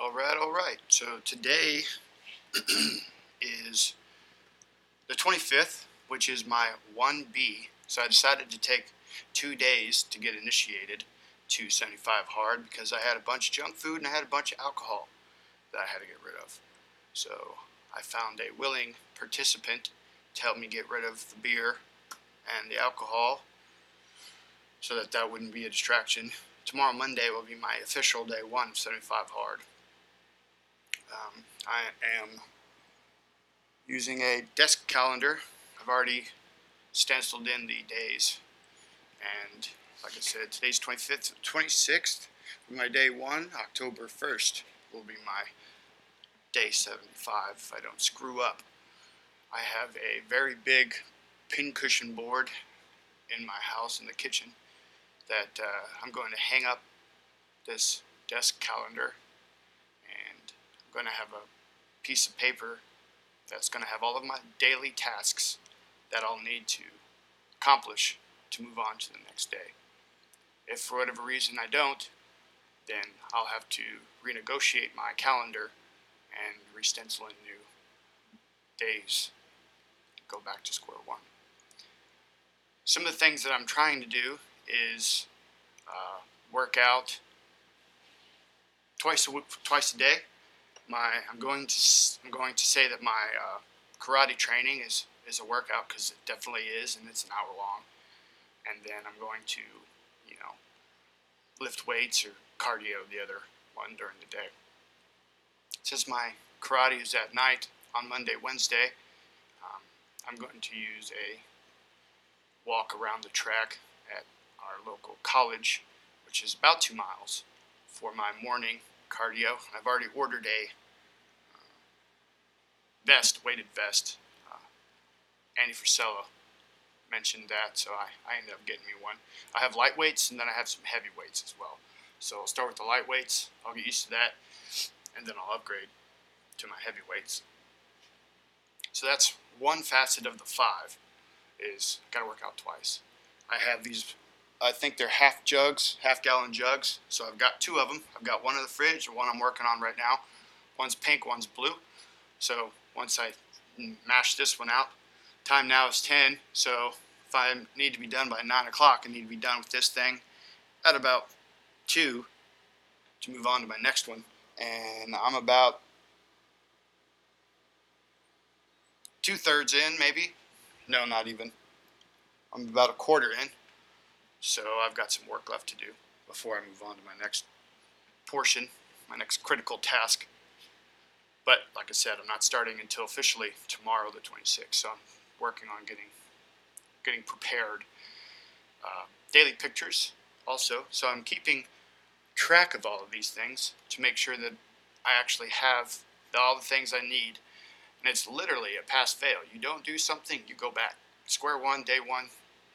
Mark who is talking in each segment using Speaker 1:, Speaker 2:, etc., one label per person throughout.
Speaker 1: All right, all right. So today is the 25th, which is my 1B. So I decided to take two days to get initiated to 75 hard because I had a bunch of junk food and I had a bunch of alcohol that I had to get rid of. So I found a willing participant to help me get rid of the beer and the alcohol so that that wouldn't be a distraction. Tomorrow, Monday, will be my official day one of 75 hard. Um, I am using a desk calendar. I've already stenciled in the days. And like I said, today's 25th, 26th, my day one. October 1st will be my day 75 if I don't screw up. I have a very big pincushion board in my house in the kitchen that uh, I'm going to hang up this desk calendar going to have a piece of paper that's going to have all of my daily tasks that I'll need to accomplish to move on to the next day. If for whatever reason I don't, then I'll have to renegotiate my calendar and re-stencil in new days, go back to square one. Some of the things that I'm trying to do is uh, work out twice a week, twice a day. My I'm going to I'm going to say that my uh, karate training is is a workout because it definitely is, and it's an hour long. And then I'm going to you know lift weights or cardio the other one during the day. Since my karate is at night on Monday, Wednesday, um, I'm going to use a walk around the track at our local college, which is about two miles, for my morning cardio. I've already ordered a uh, vest, weighted vest. Uh, Andy Frisella mentioned that, so I, I ended up getting me one. I have light weights and then I have some heavy weights as well. So I'll start with the light weights. I'll get used to that, and then I'll upgrade to my heavy weights. So that's one facet of the five. Is got to work out twice. I have these I think they're half jugs, half gallon jugs. So I've got two of them. I've got one in the fridge, and one I'm working on right now. One's pink, one's blue. So once I mash this one out, time now is 10. So if I need to be done by 9 o'clock, I need to be done with this thing at about 2 to move on to my next one. And I'm about two thirds in, maybe. No, not even. I'm about a quarter in. So I've got some work left to do before I move on to my next portion, my next critical task. But like I said, I'm not starting until officially tomorrow, the 26th. So I'm working on getting getting prepared. Uh, daily pictures also. So I'm keeping track of all of these things to make sure that I actually have all the things I need. And it's literally a pass fail. You don't do something, you go back. Square one, day one,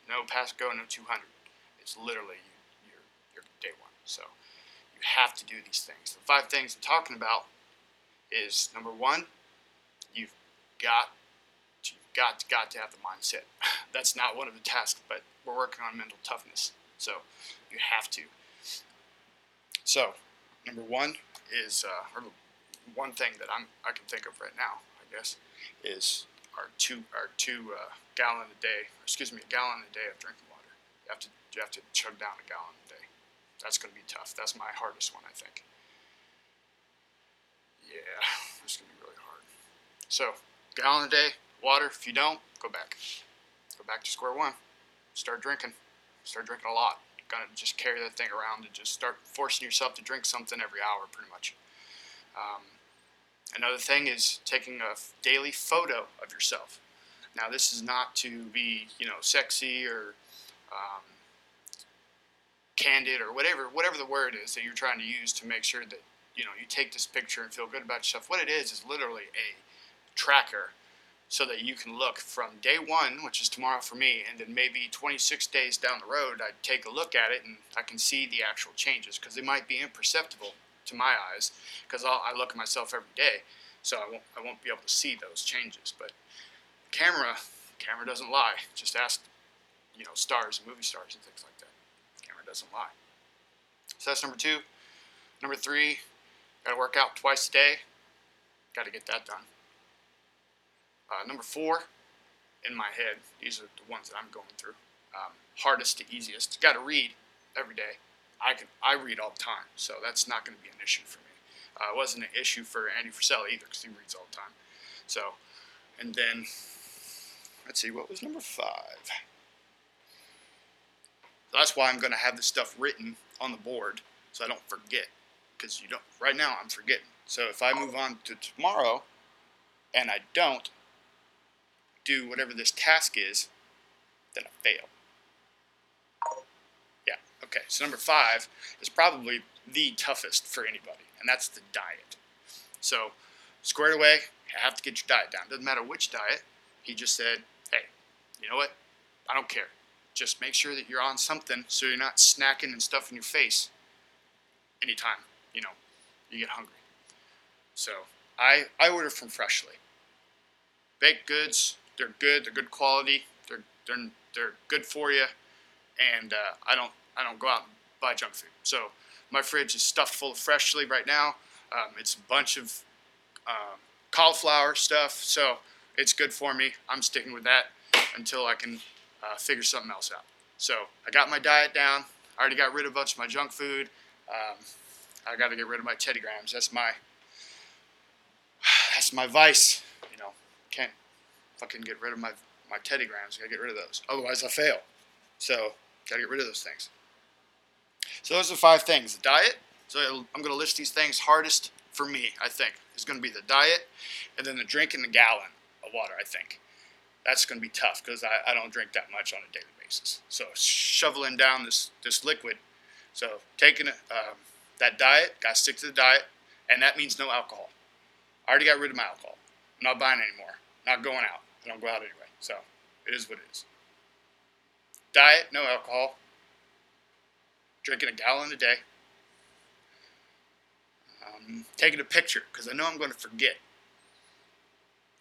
Speaker 1: no pass go, no 200. It's literally your, your day one. So you have to do these things. The five things I'm talking about is number one, you've got to, you've got got to have the mindset. That's not one of the tasks, but we're working on mental toughness. So you have to. So number one is uh, or one thing that I'm I can think of right now, I guess, is our two our two uh, gallon a day, excuse me, a gallon a day of drinking water. You have to you have to chug down a gallon a day. That's going to be tough. That's my hardest one, I think. Yeah, it's going to be really hard. So, gallon a day, water. If you don't, go back. Go back to square one. Start drinking. Start drinking a lot. To just carry that thing around and just start forcing yourself to drink something every hour, pretty much. Um, another thing is taking a daily photo of yourself. Now, this is not to be, you know, sexy or um, candid or whatever whatever the word is that you're trying to use to make sure that you know you take this picture and feel good about yourself. What it is is literally a tracker so that you can look from day one, which is tomorrow for me, and then maybe 26 days down the road, I take a look at it and I can see the actual changes because they might be imperceptible to my eyes because I look at myself every day, so I won't I won't be able to see those changes. But camera, camera doesn't lie. Just ask, you know, stars, and movie stars, and things like that doesn't lie. So that's number two. Number three Got to work out twice a day. Got to get that done. Uh, number four, in my head, these are the ones that I'm going through. Um, hardest to easiest. Got to read every day. I can I read all the time, so that's not going to be an issue for me. Uh, it wasn't an issue for Andy Frisella either because he reads all the time. So, and then let's see, what was number five? That's why I'm going to have this stuff written on the board so I don't forget. Because you don't. Right now, I'm forgetting. So if I move on to tomorrow, and I don't do whatever this task is, then I fail. Yeah. Okay. So number five is probably the toughest for anybody, and that's the diet. So squared away. You have to get your diet down. Doesn't matter which diet. He just said, hey, you know what? I don't care. Just make sure that you're on something so you're not snacking and stuff in your face anytime, you know, you get hungry. So I, I order from Freshly. Baked goods, they're good, they're good quality, they're, they're, they're good for you, and uh, I don't I don't go out and buy junk food. So my fridge is stuffed full of Freshly right now. Um, it's a bunch of um, cauliflower stuff, so it's good for me. I'm sticking with that until I can uh, figure something else out. So I got my diet down. I already got rid of a bunch of my junk food. Um, I got to get rid of my Teddy Grahams. That's my that's my vice. You know, can't fucking get rid of my my Teddy Grahams. Gotta get rid of those. Otherwise, I fail. So gotta get rid of those things. So those are five things. The diet. So I'm gonna list these things hardest for me. I think is gonna be the diet, and then the drinking the gallon of water. I think that's gonna be tough because I, I don't drink that much on a daily basis. So shoveling down this this liquid. So taking um, that diet, gotta stick to the diet, and that means no alcohol. I already got rid of my alcohol. I'm not buying anymore. Not going out. I don't go out anyway. So it is what it is. Diet, no alcohol. Drinking a gallon a day. Um, taking a picture because I know I'm going to forget.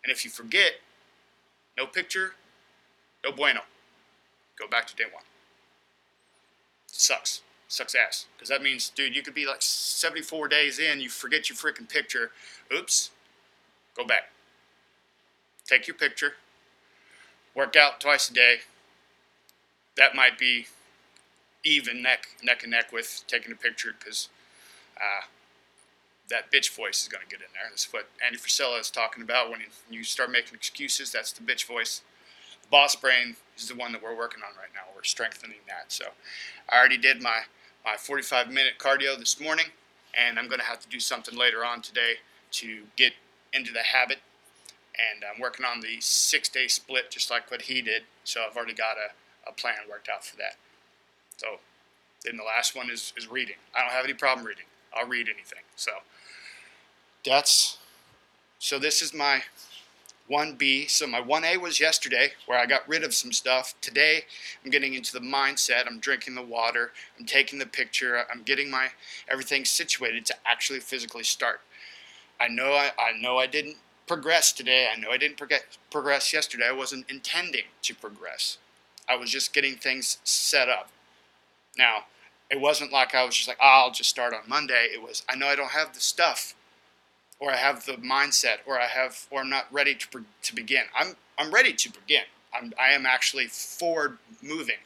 Speaker 1: And if you forget, no picture, no bueno. Go back to day one. Sucks. sucks ass. Because that means, dude, you could be like 74 days in, you forget your freaking picture. Oops. Go back. Take your picture. Work out twice a day. That might be even neck neck and neck with taking a picture because uh, that bitch voice is going to get in there. That's what Andy Frisella is talking about when you start making excuses. That's the bitch voice. The boss brain is the one that we're working on right now. We're strengthening that. So I already did my, my 45 minute cardio this morning, and I'm going to have to do something later on today to get into the habit. And I'm working on the six day split just like what he did. So I've already got a, a plan worked out for that. So then the last one is, is reading. I don't have any problem reading. I'll read anything. So that's so this is my 1B. So my 1A was yesterday where I got rid of some stuff. Today I'm getting into the mindset. I'm drinking the water. I'm taking the picture. I'm getting my everything situated to actually physically start. I know I, I know I didn't progress today. I know I didn't progress yesterday. I wasn't intending to progress. I was just getting things set up. Now, it wasn't like I was just like, oh, I'll just start on Monday. It was, I know I don't have the stuff, or I have the mindset, or I have, or I'm not ready to, to begin. I'm, I'm ready to begin. I'm, I am actually forward moving,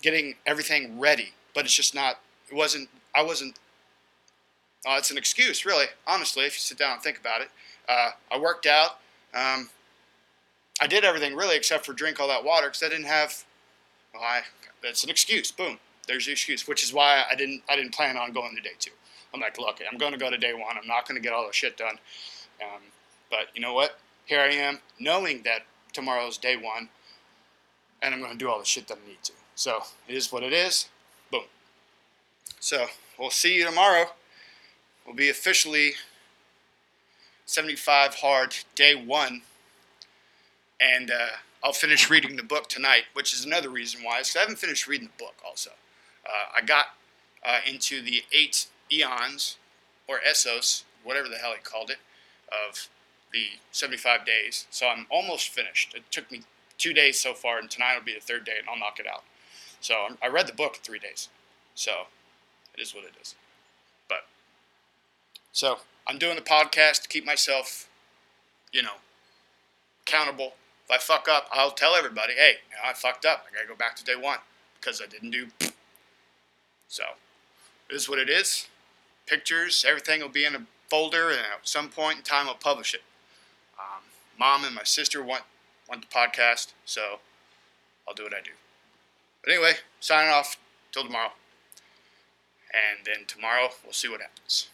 Speaker 1: getting everything ready, but it's just not, it wasn't, I wasn't uh, it's an excuse, really, honestly, if you sit down and think about it. Uh, I worked out. Um, I did everything really except for drink all that water because I didn't have. Well, I, that's an excuse. Boom. There's the excuse, which is why I didn't. I didn't plan on going to day two. I'm like, look, I'm going to go to day one. I'm not going to get all the shit done. Um, but you know what? Here I am, knowing that tomorrow's day one, and I'm going to do all the shit that I need to. So it is what it is. Boom. So we'll see you tomorrow We'll be officially 75 hard day one. And uh, I'll finish reading the book tonight, which is another reason why. Because I haven't finished reading the book also. Uh, I got uh, into the eight eons, or essos, whatever the hell he called it, of the 75 days. So I'm almost finished. It took me two days so far, and tonight will be the third day, and I'll knock it out. So I read the book in three days. So it is what it is. But so I'm doing the podcast to keep myself, you know, accountable. If I fuck up, I'll tell everybody, hey, you know, I fucked up. I gotta go back to day one because I didn't do. So, it is what it is. Pictures, everything will be in a folder, and at some point in time, I'll publish it. Um, Mom and my sister want want the podcast, so I'll do what I do. But anyway, signing off till tomorrow. And then tomorrow, we'll see what happens.